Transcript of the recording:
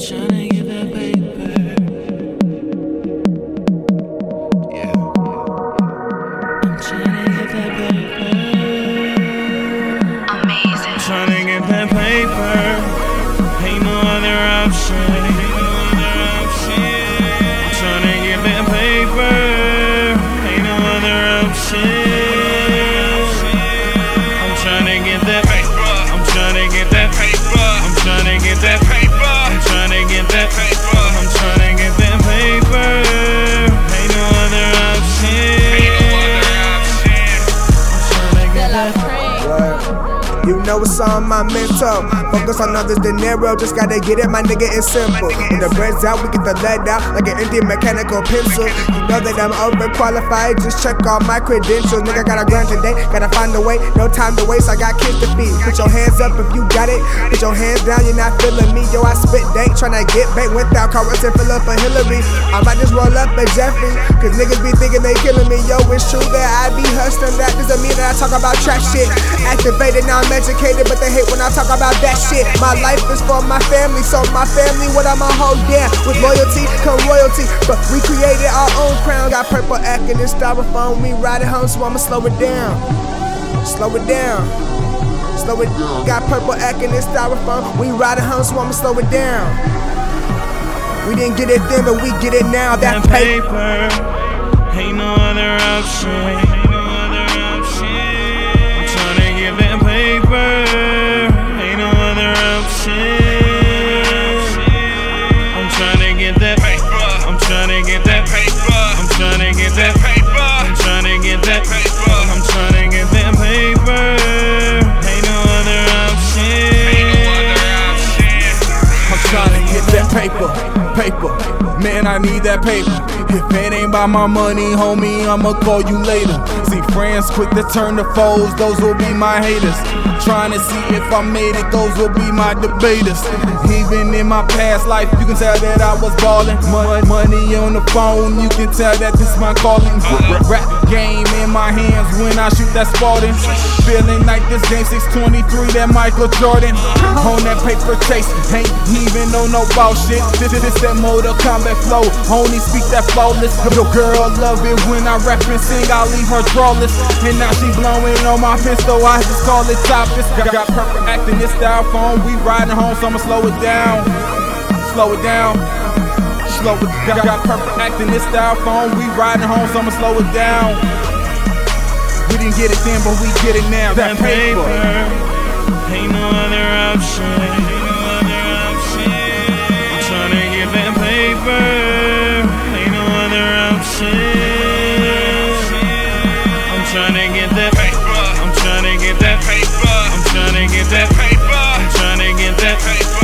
tryna You know it's on my mental. Focus on others than narrow. Just gotta get it, my nigga, it's simple. When the bread's out, we get the lead out like an Indian mechanical pencil. You know that I'm overqualified. Just check all my credentials. Nigga, gotta grind today. Gotta find a way. No time to waste. I got kids to feed. Put your hands up if you got it. Put your hands down, you're not feeling me. Yo, I spit dank. Tryna get bait without carrots and up a Hillary. I might just roll up a Jeffrey. Cause niggas be thinking they killing me. Yo, it's true that I be hustling. That doesn't mean that I talk about trap shit. Activated, now I'm educated, but they hate when I talk about that shit. My life is for my family, so my family, what I'ma hold down. With loyalty, come royalty. But we created our own crown. Got purple acting and styrofoam. We ride it home, so I'ma slow it down. Slow it down. Slow it down. Got purple acting and styrofoam. We ride it home, so I'ma slow it down. We didn't get it then, but we get it now. That that paper. paper. Ain't no other option. Paper. Man, I need that paper. If it ain't by my money, homie, I'ma call you later. See, friends quick to turn to foes, those will be my haters. Trying to see if I made it, those will be my debaters. Even in my past life, you can tell that I was ballin'. Money, money on the phone, you can tell that this my calling. Rap game in my hands when I shoot that Spartan. Feeling like this game 623, that Michael Jordan. On that paper chase, ain't even know no about shit. This is that Mortal Kombat flow, only speak that flawless. Your girl love it when I rap and sing, I leave her drawless. And now she blowing on my pistol, I just call it topless. Got, got perfect acting, this style phone, we riding home, so I'ma slow it down. Slow it down. Slow it down. Got perfect acting, this style phone, we riding home, so I'ma slow it down. We didn't get it then, but we get it now. That that paper. paper. Ain't no other option. Ain't no other option. I'm tryna get that paper. Ain't no other option. I'm tryna get that paper. I'm tryna get that paper. I'm tryna get that paper.